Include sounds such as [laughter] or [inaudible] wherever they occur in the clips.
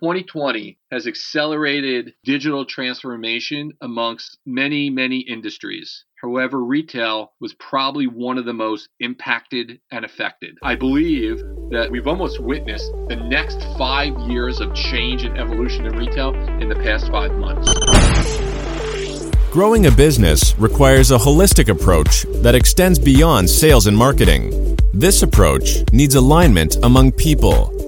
2020 has accelerated digital transformation amongst many, many industries. However, retail was probably one of the most impacted and affected. I believe that we've almost witnessed the next five years of change and evolution in retail in the past five months. Growing a business requires a holistic approach that extends beyond sales and marketing. This approach needs alignment among people,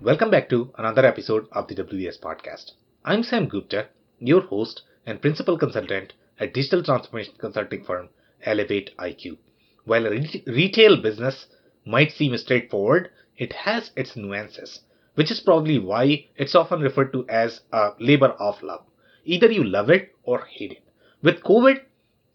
welcome back to another episode of the WBS podcast. I'm Sam Gupta, your host and principal consultant at digital transformation consulting firm ElevatIQ. While a re- retail business might seem straightforward, it has its nuances, which is probably why it's often referred to as a labor of love. Either you love it or hate it. With COVID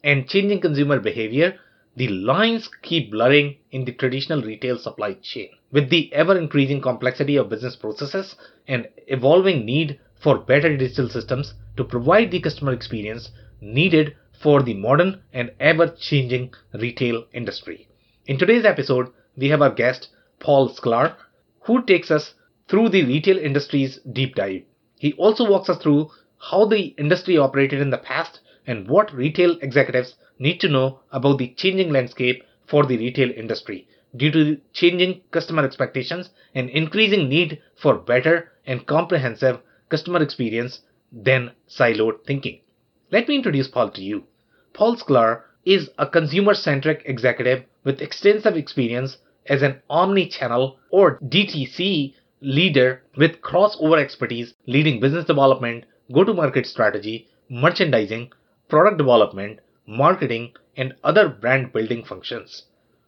and changing consumer behavior, the lines keep blurring in the traditional retail supply chain. With the ever increasing complexity of business processes and evolving need for better digital systems to provide the customer experience needed for the modern and ever changing retail industry. In today's episode, we have our guest, Paul Sklar, who takes us through the retail industry's deep dive. He also walks us through how the industry operated in the past and what retail executives need to know about the changing landscape for the retail industry due to changing customer expectations and increasing need for better and comprehensive customer experience than siloed thinking. Let me introduce Paul to you. Paul Sklar is a consumer centric executive with extensive experience as an omni channel or DTC leader with crossover expertise leading business development, go to market strategy, merchandising, product development, marketing, and other brand building functions.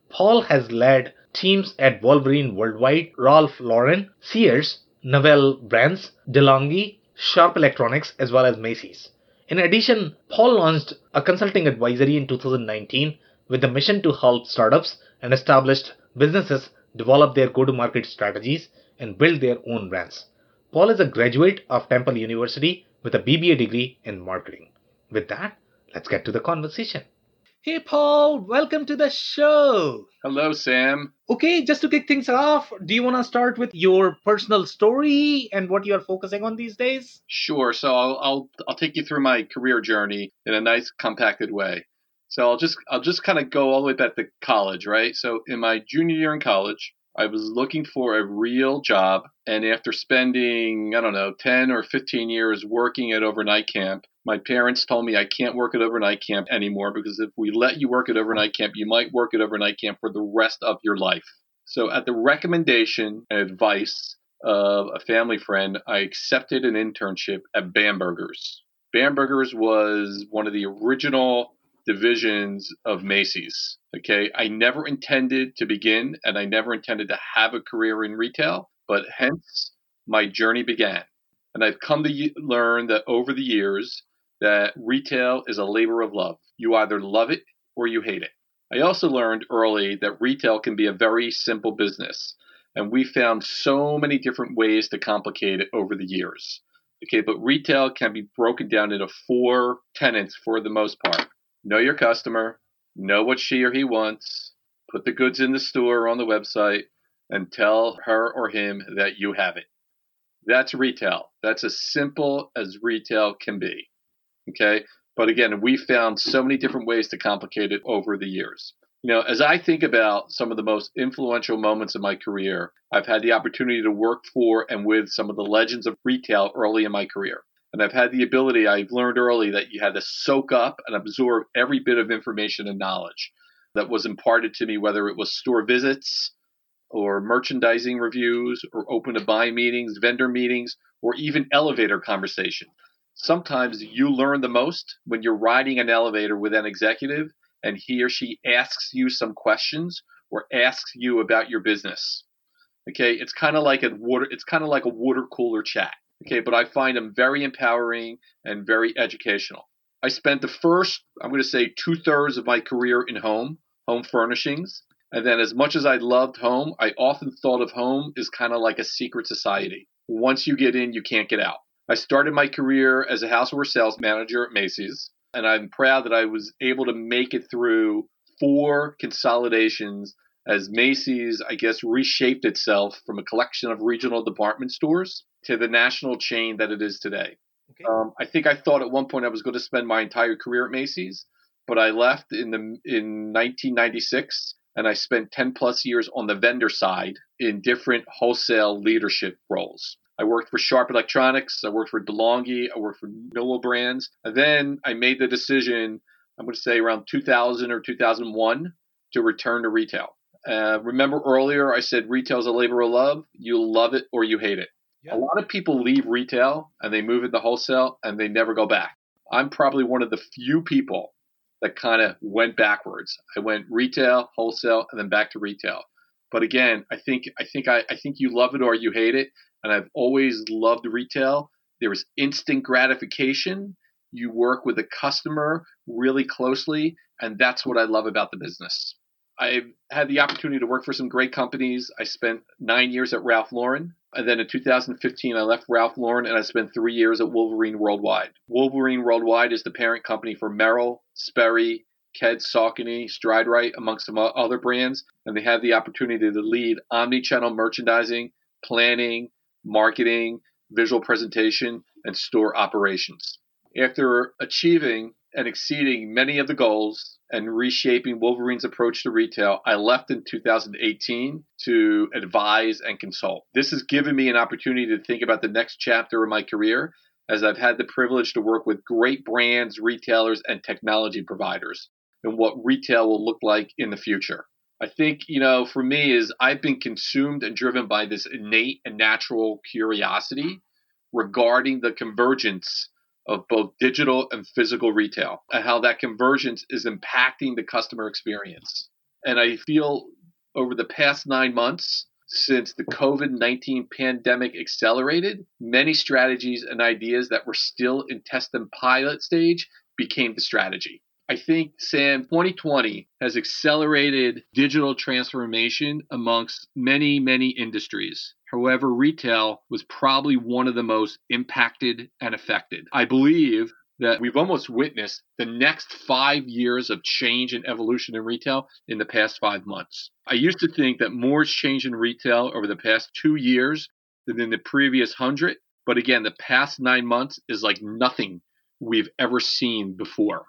Paul has led teams at Wolverine Worldwide, Ralph Lauren, Sears, Novell Brands, DeLonghi, Sharp Electronics, as well as Macy's. In addition, Paul launched a consulting advisory in 2019 with the mission to help startups and established businesses develop their go to market strategies and build their own brands. Paul is a graduate of Temple University with a BBA degree in marketing. With that, let's get to the conversation. Hey, Paul, welcome to the show. Hello, Sam. Okay, just to kick things off, do you want to start with your personal story and what you're focusing on these days? Sure. So I'll, I'll I'll take you through my career journey in a nice compacted way. So I'll just I'll just kind of go all the way back to college, right? So in my junior year in college, I was looking for a real job, and after spending I don't know 10 or 15 years working at overnight camp, my parents told me I can't work at overnight camp anymore because if we let you work at overnight camp, you might work at overnight camp for the rest of your life. So at the recommendation and advice of a family friend, I accepted an internship at Bamberger's. Bamberger's was one of the original divisions of Macy's. Okay. I never intended to begin and I never intended to have a career in retail, but hence my journey began. And I've come to learn that over the years that retail is a labor of love. You either love it or you hate it. I also learned early that retail can be a very simple business. And we found so many different ways to complicate it over the years. Okay, but retail can be broken down into four tenants for the most part know your customer, know what she or he wants, put the goods in the store or on the website, and tell her or him that you have it. That's retail. That's as simple as retail can be. Okay. But again, we found so many different ways to complicate it over the years. You know, as I think about some of the most influential moments in my career, I've had the opportunity to work for and with some of the legends of retail early in my career. And I've had the ability, I've learned early that you had to soak up and absorb every bit of information and knowledge that was imparted to me, whether it was store visits or merchandising reviews or open to buy meetings, vendor meetings, or even elevator conversation. Sometimes you learn the most when you're riding an elevator with an executive and he or she asks you some questions or asks you about your business. Okay, it's kind of like a water it's kind of like a water cooler chat Okay, but I find them very empowering and very educational. I spent the first, I'm going to say, two thirds of my career in home, home furnishings. And then, as much as I loved home, I often thought of home as kind of like a secret society. Once you get in, you can't get out. I started my career as a houseware sales manager at Macy's, and I'm proud that I was able to make it through four consolidations as Macy's, I guess, reshaped itself from a collection of regional department stores to the national chain that it is today. Okay. Um, I think I thought at one point I was going to spend my entire career at Macy's, but I left in the in 1996 and I spent 10 plus years on the vendor side in different wholesale leadership roles. I worked for Sharp Electronics, I worked for DeLonghi, I worked for Noah Brands, and then I made the decision, I'm going to say around 2000 or 2001, to return to retail. Uh, remember earlier I said retail is a labor of love. You love it or you hate it. A lot of people leave retail and they move into wholesale and they never go back. I'm probably one of the few people that kind of went backwards. I went retail, wholesale, and then back to retail. But again, I think I think I, I think you love it or you hate it. And I've always loved retail. There is instant gratification. You work with a customer really closely, and that's what I love about the business. I've had the opportunity to work for some great companies. I spent nine years at Ralph Lauren. And then in 2015, I left Ralph Lauren and I spent three years at Wolverine Worldwide. Wolverine Worldwide is the parent company for Merrell, Sperry, Keds, Saucony, Stride-Rite, amongst some other brands. And they have the opportunity to lead omni-channel merchandising, planning, marketing, visual presentation, and store operations. After achieving and exceeding many of the goals and reshaping Wolverine's approach to retail, I left in 2018 to advise and consult. This has given me an opportunity to think about the next chapter of my career as I've had the privilege to work with great brands, retailers, and technology providers and what retail will look like in the future. I think, you know, for me is I've been consumed and driven by this innate and natural curiosity regarding the convergence of both digital and physical retail and how that convergence is impacting the customer experience. And I feel over the past nine months, since the COVID 19 pandemic accelerated, many strategies and ideas that were still in test and pilot stage became the strategy. I think, Sam, 2020 has accelerated digital transformation amongst many, many industries. However, retail was probably one of the most impacted and affected. I believe that we've almost witnessed the next five years of change and evolution in retail in the past five months. I used to think that more has changed in retail over the past two years than in the previous hundred. But again, the past nine months is like nothing we've ever seen before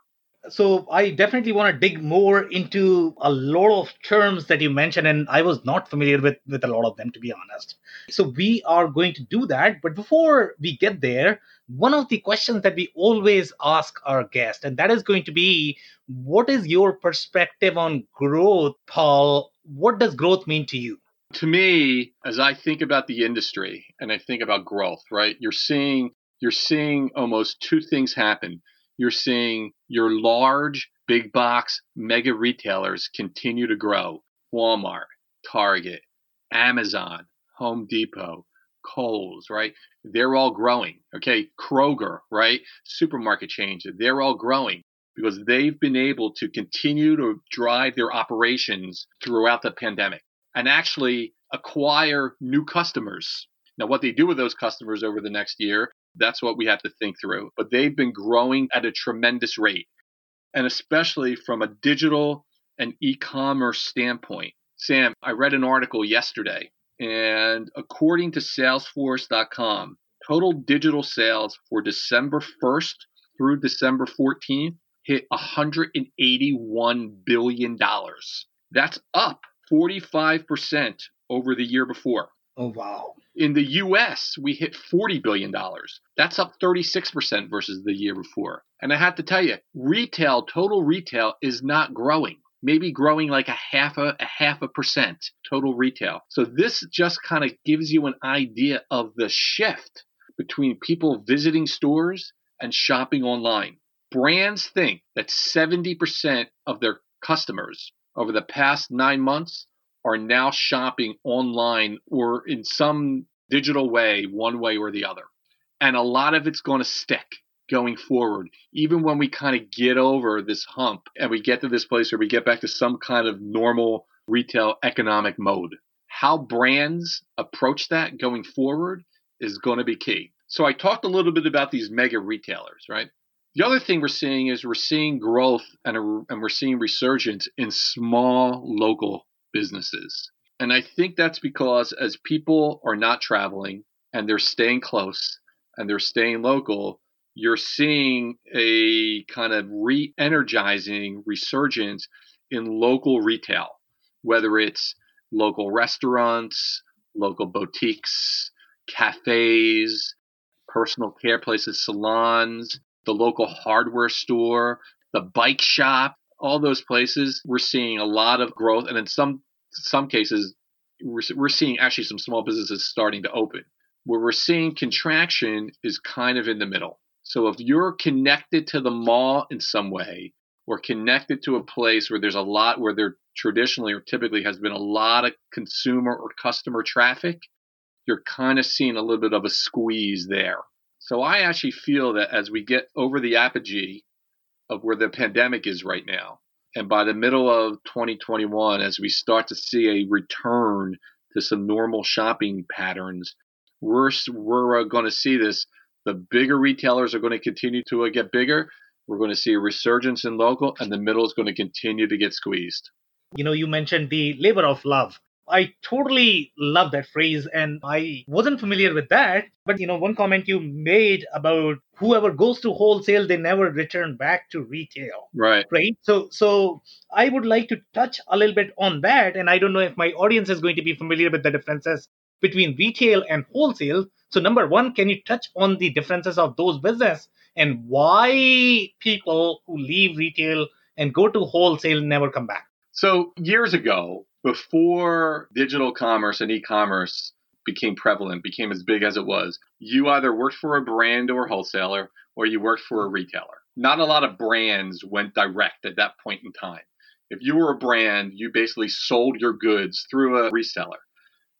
so I definitely want to dig more into a lot of terms that you mentioned, and I was not familiar with with a lot of them, to be honest. So we are going to do that, but before we get there, one of the questions that we always ask our guest, and that is going to be, what is your perspective on growth, Paul? What does growth mean to you? To me, as I think about the industry and I think about growth, right? You're seeing you're seeing almost two things happen you're seeing your large big box mega retailers continue to grow. Walmart, Target, Amazon, Home Depot, Kohl's, right? They're all growing. Okay. Kroger, right? Supermarket chains, they're all growing because they've been able to continue to drive their operations throughout the pandemic and actually acquire new customers. Now, what they do with those customers over the next year that's what we have to think through. But they've been growing at a tremendous rate, and especially from a digital and e commerce standpoint. Sam, I read an article yesterday, and according to Salesforce.com, total digital sales for December 1st through December 14th hit $181 billion. That's up 45% over the year before. Oh, wow. In the US, we hit $40 billion. That's up 36% versus the year before. And I have to tell you, retail, total retail is not growing. Maybe growing like a half a, a half a percent total retail. So this just kind of gives you an idea of the shift between people visiting stores and shopping online. Brands think that 70% of their customers over the past nine months are now shopping online or in some digital way, one way or the other. And a lot of it's going to stick going forward, even when we kind of get over this hump and we get to this place where we get back to some kind of normal retail economic mode. How brands approach that going forward is going to be key. So I talked a little bit about these mega retailers, right? The other thing we're seeing is we're seeing growth and, a, and we're seeing resurgence in small local businesses. And I think that's because as people are not traveling and they're staying close and they're staying local, you're seeing a kind of re energizing resurgence in local retail, whether it's local restaurants, local boutiques, cafes, personal care places, salons, the local hardware store, the bike shop, all those places, we're seeing a lot of growth. And in some some cases, we're, we're seeing actually some small businesses starting to open. Where we're seeing contraction is kind of in the middle. So if you're connected to the mall in some way, or connected to a place where there's a lot where there traditionally or typically has been a lot of consumer or customer traffic, you're kind of seeing a little bit of a squeeze there. So I actually feel that as we get over the apogee of where the pandemic is right now, and by the middle of 2021, as we start to see a return to some normal shopping patterns, we're, we're uh, going to see this. The bigger retailers are going to continue to uh, get bigger. We're going to see a resurgence in local, and the middle is going to continue to get squeezed. You know, you mentioned the labor of love. I totally love that phrase and I wasn't familiar with that. But you know, one comment you made about whoever goes to wholesale, they never return back to retail. Right. Right. So so I would like to touch a little bit on that. And I don't know if my audience is going to be familiar with the differences between retail and wholesale. So number one, can you touch on the differences of those business and why people who leave retail and go to wholesale never come back? So years ago, before digital commerce and e-commerce became prevalent, became as big as it was, you either worked for a brand or wholesaler or you worked for a retailer. Not a lot of brands went direct at that point in time. If you were a brand, you basically sold your goods through a reseller.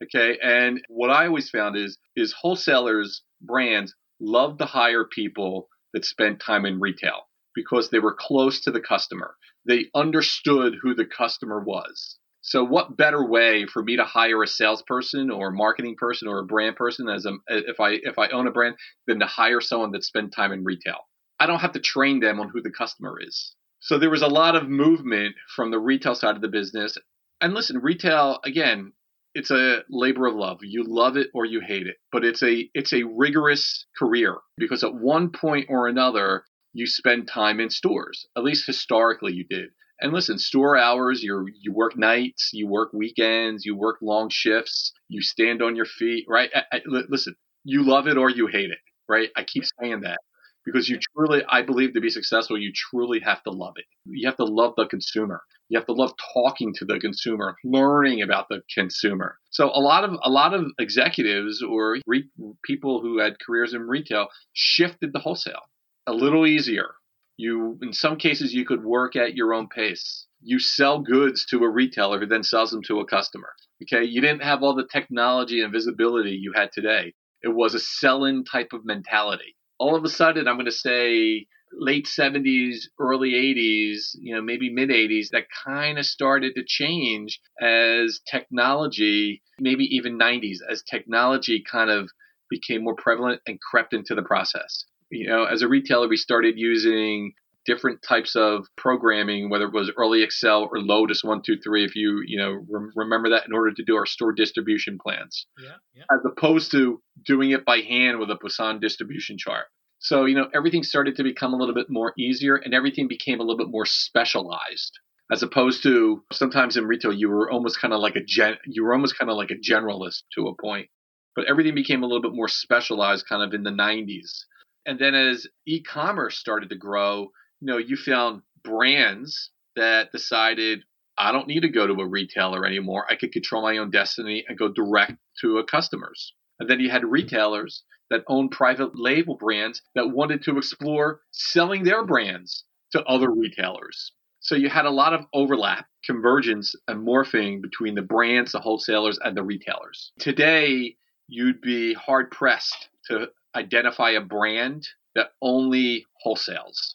Okay. And what I always found is is wholesalers, brands love to hire people that spent time in retail because they were close to the customer. They understood who the customer was. So, what better way for me to hire a salesperson or a marketing person or a brand person as a, if I if I own a brand than to hire someone that spent time in retail? I don't have to train them on who the customer is. So there was a lot of movement from the retail side of the business. And listen, retail again, it's a labor of love. You love it or you hate it, but it's a it's a rigorous career because at one point or another you spend time in stores. At least historically you did. And listen, store hours, you you work nights, you work weekends, you work long shifts, you stand on your feet, right? I, I, listen, you love it or you hate it, right? I keep saying that because you truly, I believe to be successful, you truly have to love it. You have to love the consumer. You have to love talking to the consumer, learning about the consumer. So a lot of a lot of executives or re- people who had careers in retail shifted to wholesale a little easier, you, in some cases, you could work at your own pace. You sell goods to a retailer who then sells them to a customer. Okay. You didn't have all the technology and visibility you had today. It was a sell-in type of mentality. All of a sudden, I'm going to say late 70s, early 80s, you know, maybe mid 80s, that kind of started to change as technology, maybe even 90s, as technology kind of became more prevalent and crept into the process you know, as a retailer, we started using different types of programming, whether it was early Excel or Lotus one two three. If you you know re- remember that in order to do our store distribution plans, yeah, yeah. as opposed to doing it by hand with a Poisson distribution chart. So you know everything started to become a little bit more easier, and everything became a little bit more specialized. As opposed to sometimes in retail, you were almost kind of like a gen, you were almost kind of like a generalist to a point, but everything became a little bit more specialized, kind of in the 90s and then as e-commerce started to grow, you know, you found brands that decided I don't need to go to a retailer anymore. I could control my own destiny and go direct to a customers. And then you had retailers that owned private label brands that wanted to explore selling their brands to other retailers. So you had a lot of overlap, convergence, and morphing between the brands, the wholesalers, and the retailers. Today, you'd be hard pressed to identify a brand that only wholesales.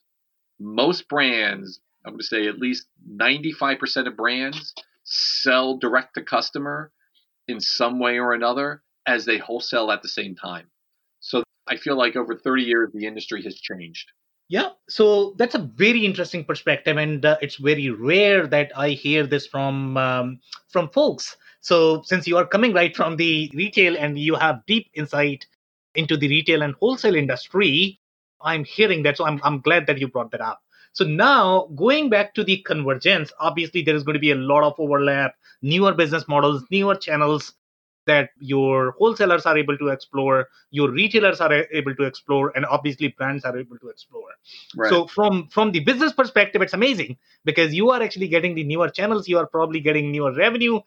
Most brands, I'm going to say at least 95% of brands sell direct to customer in some way or another as they wholesale at the same time. So I feel like over 30 years, the industry has changed. Yeah, so that's a very interesting perspective, and uh, it's very rare that I hear this from um, from folks. So since you are coming right from the retail and you have deep insight into the retail and wholesale industry, I'm hearing that. So I'm I'm glad that you brought that up. So now going back to the convergence, obviously there is going to be a lot of overlap, newer business models, newer channels that your wholesalers are able to explore, your retailers are able to explore, and obviously brands are able to explore. Right. So from from the business perspective, it's amazing because you are actually getting the newer channels, you are probably getting newer revenue,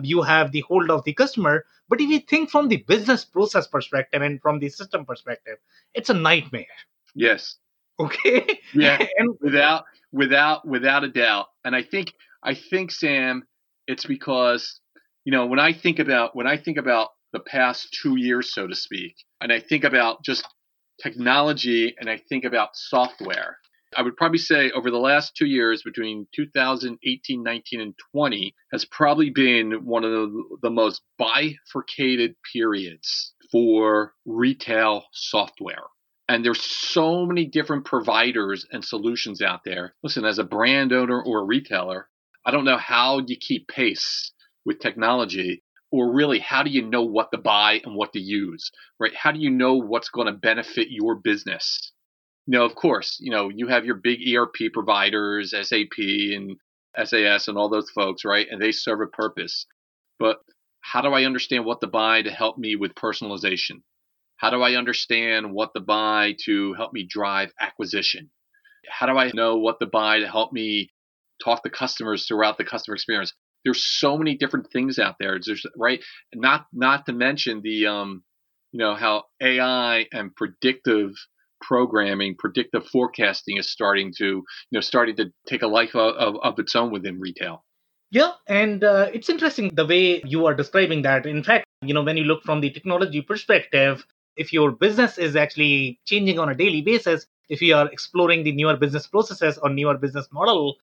you have the hold of the customer. But if you think from the business process perspective and from the system perspective, it's a nightmare. Yes. Okay. Yeah. [laughs] and without without without a doubt. And I think I think Sam, it's because you know when I think about when I think about the past two years, so to speak, and I think about just technology and I think about software. I would probably say over the last two years, between 2018, 19, and 20, has probably been one of the, the most bifurcated periods for retail software. And there's so many different providers and solutions out there. Listen, as a brand owner or a retailer, I don't know how you keep pace with technology or really how do you know what to buy and what to use, right? How do you know what's going to benefit your business? You know, of course, you know, you have your big ERP providers, SAP and SAS and all those folks, right? And they serve a purpose. But how do I understand what to buy to help me with personalization? How do I understand what to buy to help me drive acquisition? How do I know what to buy to help me talk to customers throughout the customer experience? There's so many different things out there. There's right, not not to mention the um, you know how AI and predictive programming, predictive forecasting is starting to you know starting to take a life of, of, of its own within retail. Yeah, and uh, it's interesting the way you are describing that. In fact, you know, when you look from the technology perspective, if your business is actually changing on a daily basis, if you are exploring the newer business processes or newer business model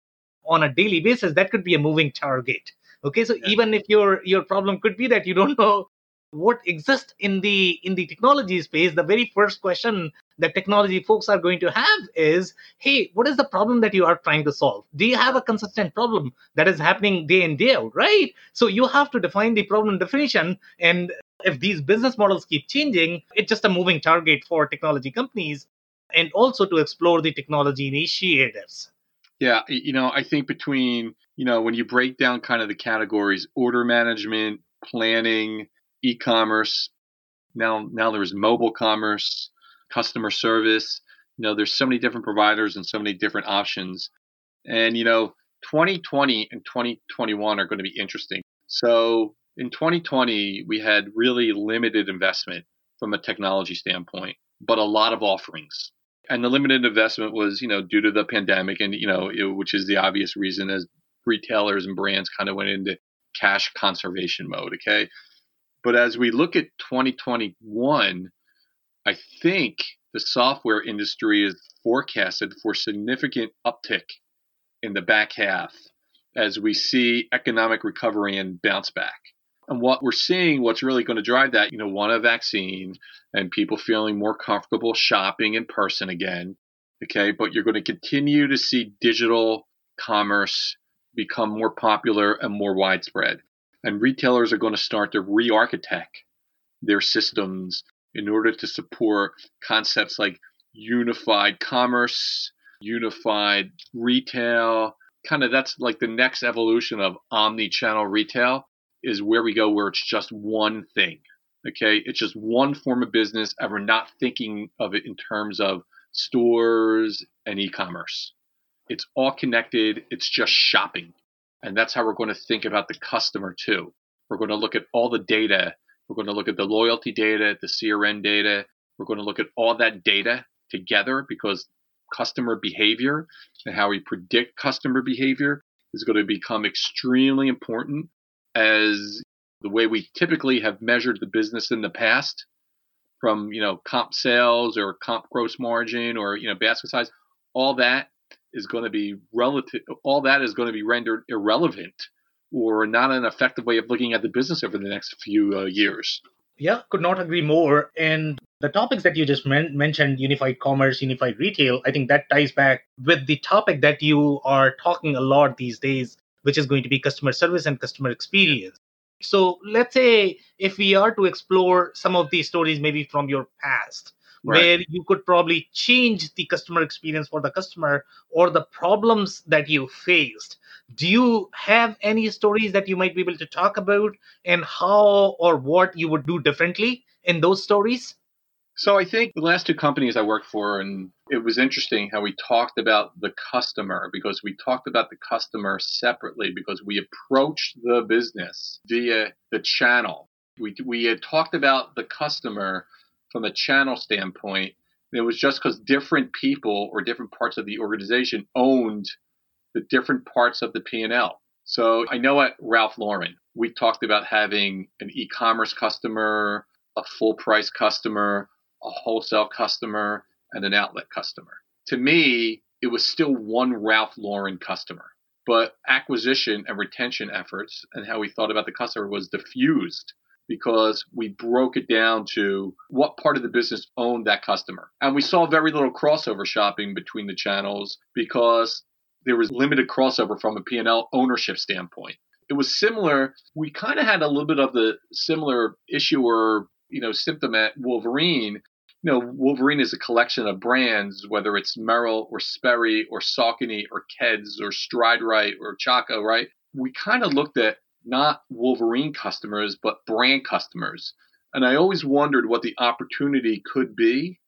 on a daily basis, that could be a moving target. Okay, so yeah. even if your your problem could be that you don't [laughs] know what exists in the in the technology space, the very first question that technology folks are going to have is, hey, what is the problem that you are trying to solve? Do you have a consistent problem that is happening day in day out, right? So you have to define the problem definition and if these business models keep changing, it's just a moving target for technology companies and also to explore the technology initiatives. Yeah, you know, I think between, you know, when you break down kind of the categories, order management, planning, e-commerce, now now there's mobile commerce, customer service, you know, there's so many different providers and so many different options. And you know, 2020 and 2021 are going to be interesting. So in 2020, we had really limited investment from a technology standpoint, but a lot of offerings. And the limited investment was, you know, due to the pandemic, and you know, it, which is the obvious reason as retailers and brands kind of went into cash conservation mode. Okay, but as we look at 2021, I think the software industry is forecasted for significant uptick in the back half as we see economic recovery and bounce back. And what we're seeing, what's really going to drive that, you know, one, a vaccine and people feeling more comfortable shopping in person again. Okay. But you're going to continue to see digital commerce become more popular and more widespread. And retailers are going to start to re architect their systems in order to support concepts like unified commerce, unified retail. Kind of that's like the next evolution of omni channel retail is where we go where it's just one thing. Okay, it's just one form of business, and we're not thinking of it in terms of stores and e-commerce. It's all connected. It's just shopping, and that's how we're going to think about the customer too. We're going to look at all the data. We're going to look at the loyalty data, the CRM data. We're going to look at all that data together because customer behavior and how we predict customer behavior is going to become extremely important as the way we typically have measured the business in the past from you know comp sales or comp gross margin or you know basket size, all that is going to be relative. All that is going to be rendered irrelevant or not an effective way of looking at the business over the next few uh, years. Yeah, could not agree more. And the topics that you just men- mentioned, unified commerce, unified retail, I think that ties back with the topic that you are talking a lot these days, which is going to be customer service and customer experience. So let's say if we are to explore some of these stories, maybe from your past, right. where you could probably change the customer experience for the customer or the problems that you faced. Do you have any stories that you might be able to talk about and how or what you would do differently in those stories? So I think the last two companies I worked for, and it was interesting how we talked about the customer because we talked about the customer separately because we approached the business via the channel. We, we had talked about the customer from a channel standpoint. And it was just because different people or different parts of the organization owned the different parts of the P&L. So I know at Ralph Lauren, we talked about having an e-commerce customer, a full price customer, a wholesale customer, and an outlet customer. To me, it was still one Ralph Lauren customer, but acquisition and retention efforts and how we thought about the customer was diffused because we broke it down to what part of the business owned that customer. And we saw very little crossover shopping between the channels because there was limited crossover from a P&L ownership standpoint. It was similar. We kind of had a little bit of the similar issue or you know, symptom at Wolverine, you know, Wolverine is a collection of brands, whether it's Merrell or Sperry or Saucony or Keds or Stride Rite or Chaco, right? We kind of looked at not Wolverine customers, but brand customers. And I always wondered what the opportunity could be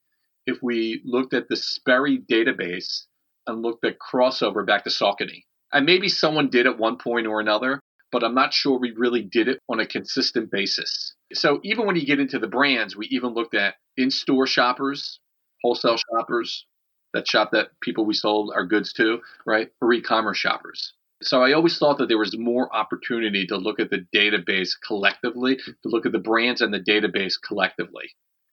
if we looked at the Sperry database and looked at crossover back to Saucony. And maybe someone did at one point or another, but I'm not sure we really did it on a consistent basis. So even when you get into the brands, we even looked at in-store shoppers, wholesale shoppers, that shop that people we sold our goods to, right? Or e-commerce shoppers. So I always thought that there was more opportunity to look at the database collectively, to look at the brands and the database collectively.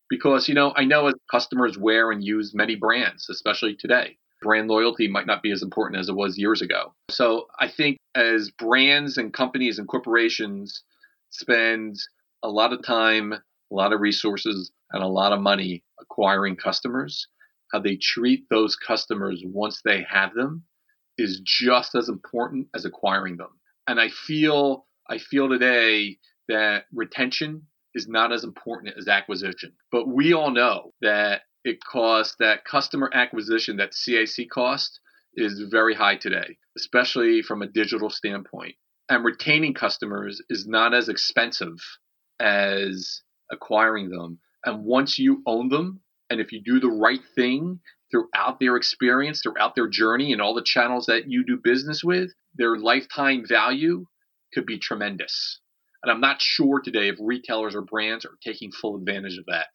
Because, you know, I know as customers wear and use many brands, especially today. Brand loyalty might not be as important as it was years ago. So I think as brands and companies and corporations spend a lot of time, a lot of resources, and a lot of money acquiring customers. How they treat those customers once they have them is just as important as acquiring them. And I feel I feel today that retention is not as important as acquisition. But we all know that it costs that customer acquisition, that CAC cost is very high today, especially from a digital standpoint. And retaining customers is not as expensive as acquiring them. And once you own them, and if you do the right thing throughout their experience, throughout their journey, and all the channels that you do business with, their lifetime value could be tremendous. And I'm not sure today if retailers or brands are taking full advantage of that.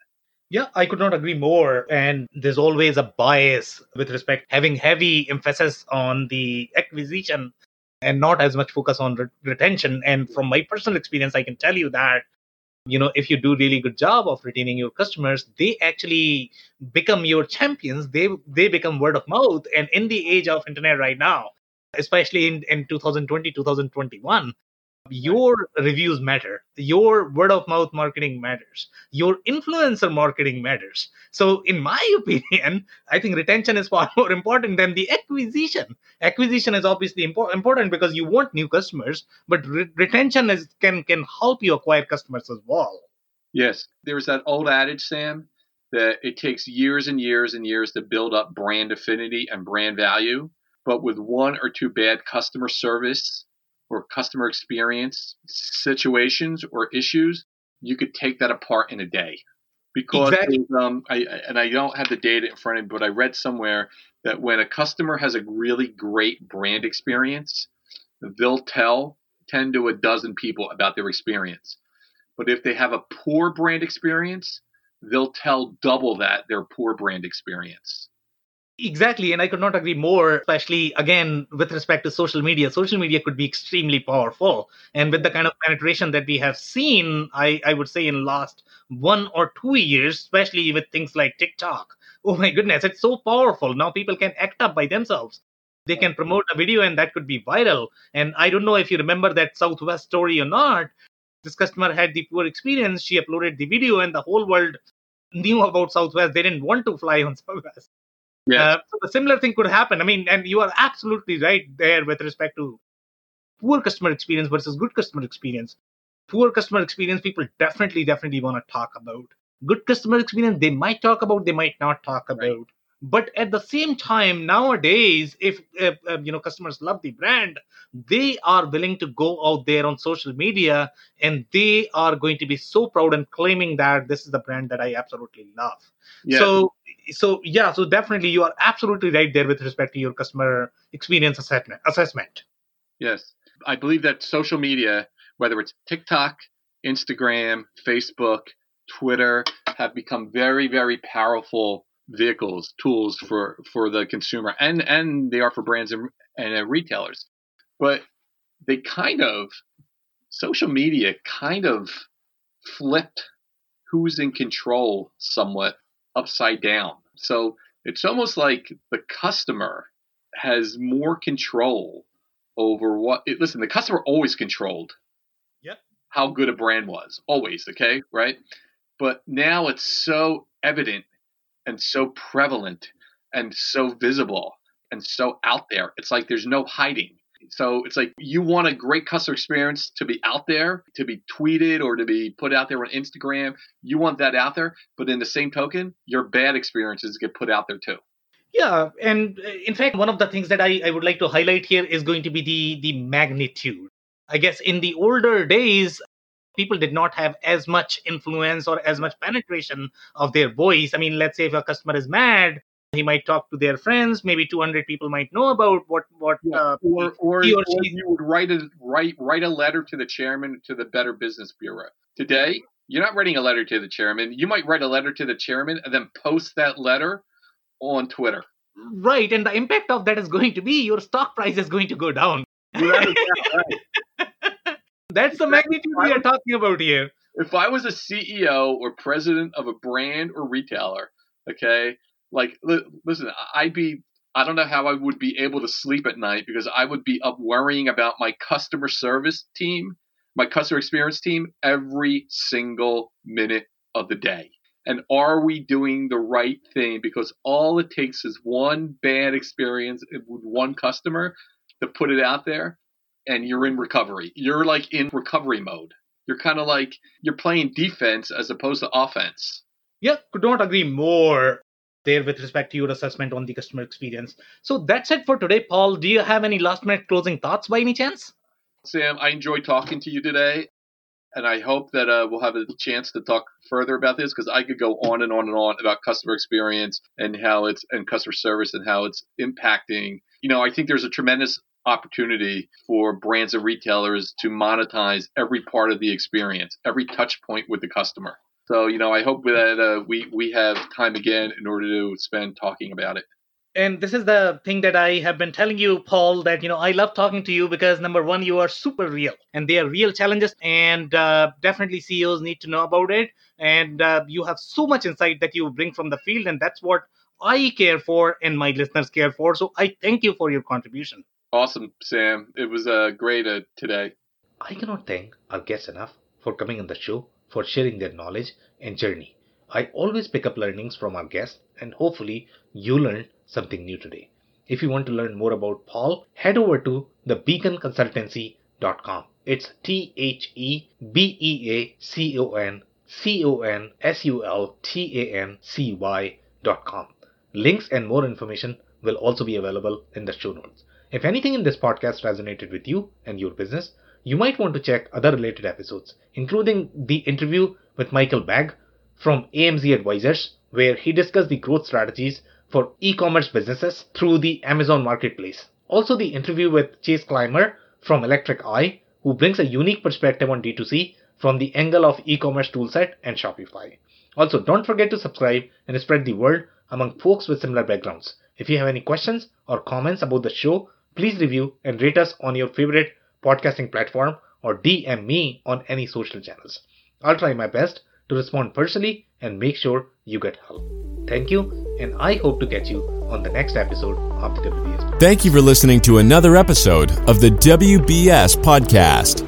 Yeah, I could not agree more. And there's always a bias with respect having heavy emphasis on the acquisition and not as much focus on re- retention. And from my personal experience, I can tell you that you know if you do really good job of retaining your customers they actually become your champions. They they become word of mouth. And in the age of internet right now especially in, in 2020 2021 your reviews matter. Your word of mouth marketing matters. Your influencer marketing matters. So in my [laughs] opinion i think retention is far [laughs] more important than the acquisition. Acquisition is obviously impor- important because you want new customers but re- retention is can can help you acquire customers as well. Yes. There's that old adage sam that it takes years and years and years to build up brand affinity and brand value but with one or two bad customer service or customer experience situations or issues, you could take that apart in a day. Because exactly. um, I, and I don't have the data in front of me, but I read somewhere that when a customer has a really great brand experience, they'll tell 10 to a dozen people about their experience. But if they have a poor brand experience, they'll tell double that their poor brand experience. Exactly, and I could not agree more, especially again with respect to social media. Social media could be extremely powerful. And with the kind of penetration that we have seen, I, I would say in last one or two years, especially with things like TikTok. [laughs] Oh my goodness, it's so powerful. Now people can act up by themselves. They can promote a video and that could be viral. And I don't know if you remember that Southwest story or not. This customer had the poor experience. She uploaded the video and the whole world knew [laughs] about Southwest. They didn't want to fly on Southwest. Yeah. Uh, so a similar thing could happen. I mean, and you are absolutely right there with respect to poor customer experience versus good customer experience. Poor customer experience, people definitely, definitely want to talk about. Good customer experience, they might talk about, they might not talk about. Right. But at the same time, nowadays, if, if uh, you know customers love the brand, they are willing to go out there on social media and they are going to be so proud and claiming that this is the brand that I absolutely love. Yeah. So so yeah, so definitely you are absolutely right there with respect to your customer experience assessment. Assessment. Yes, I believe that social media, whether it's TikTok, Instagram, Facebook, Twitter, have become very very powerful vehicles, tools for for the consumer, and and they are for brands and, and uh, retailers. But they kind of social media kind of flipped who's in control somewhat upside down. So it's almost like the customer has more control over what it, listen the customer always controlled yep. how good a brand was always okay right but now it's so evident and so prevalent and so visible and so out there. It's like there's no hiding. So it's like you want a great customer experience to be out there, to be tweeted or to be put out there on Instagram. You want that out there, but in the same token, your bad experiences get put out there too. Yeah, and uh, in fact, one of the things that I, I would like to highlight here is going to be the the magnitude. I guess in the older days, people did not have as much influence or as much penetration of their voice. I mean, let's say if a customer is mad, he might talk to their friends. Maybe 200 people might know about what what yeah. uh, or or, or, or you would write a write write a letter to the chairman to the Better Business Bureau. Today, you're not writing a letter to the chairman. You might write a letter to the chairman and then post that letter on Twitter. Right, and the impact of that is going to be your stock price is going to go down. Right. [laughs] That's the magnitude we are talking about here. If I was a CEO or president of a brand or retailer, okay, like listen, I'd be I don't know how I would be able to sleep at night because I would be up worrying about my customer service team, my customer experience team every single minute of the day. And are we doing the right thing? Because all it takes is one bad experience with one customer to put it out there and you're in recovery. You're like in recovery mode. You're kind of like you're playing defense as opposed to offense. Yeah, could not agree more there with respect to your assessment on the customer experience. So that's it for today, Paul. Do you have any last minute closing thoughts by any chance? Sam, I enjoyed talking to you today. And I hope that uh, we'll have a chance to talk further about this because I could go on and on and on about customer experience and how it's and customer service and how it's impacting. You know, I think there's a tremendous opportunity for brands and retailers to monetize every part of the experience, every touch point with the customer. So, you know, I hope that uh, we we have time again in order to spend talking about it. And this is the thing that I have been telling you, Paul, that, you know, I love talking to you because number one, you are super real and they are real challenges. And uh, definitely CEOs need to know about it. And uh, you have so much insight that you bring from the field. And that's what I care for and my listeners care for. So I thank you for your contribution. Awesome, Sam. It was uh, great uh, today. I cannot thank our guests enough for coming on the show, for sharing their knowledge and journey. I always pick up learnings from our guests, and hopefully, you learned something new today. If you want to learn more about Paul, head over to thebeaconconsultancy.com. It's T H E B E A C O N C O N S U L T A N C Y.com. Links and more information will also be available in the show notes. If anything in this podcast resonated with you and your business, you might want to check other related episodes, including the interview with Michael Bagg from AMZ Advisors, where he discussed the growth strategies for e-commerce businesses through the Amazon Marketplace. Also the interview with Chase Clymer from Electric Eye, who brings a unique perspective on D2C from the angle of e-commerce toolset and Shopify. Also, don't forget to subscribe and spread the word among folks with similar backgrounds. If you have any questions or comments about the show, please review and rate us on your favorite podcasting platform or DM me on any social channels. I'll try my best to respond personally and make sure you get help. Thank you, and I hope to catch you on the next episode of the WBS. Thank you for listening to another episode of the WBS Podcast.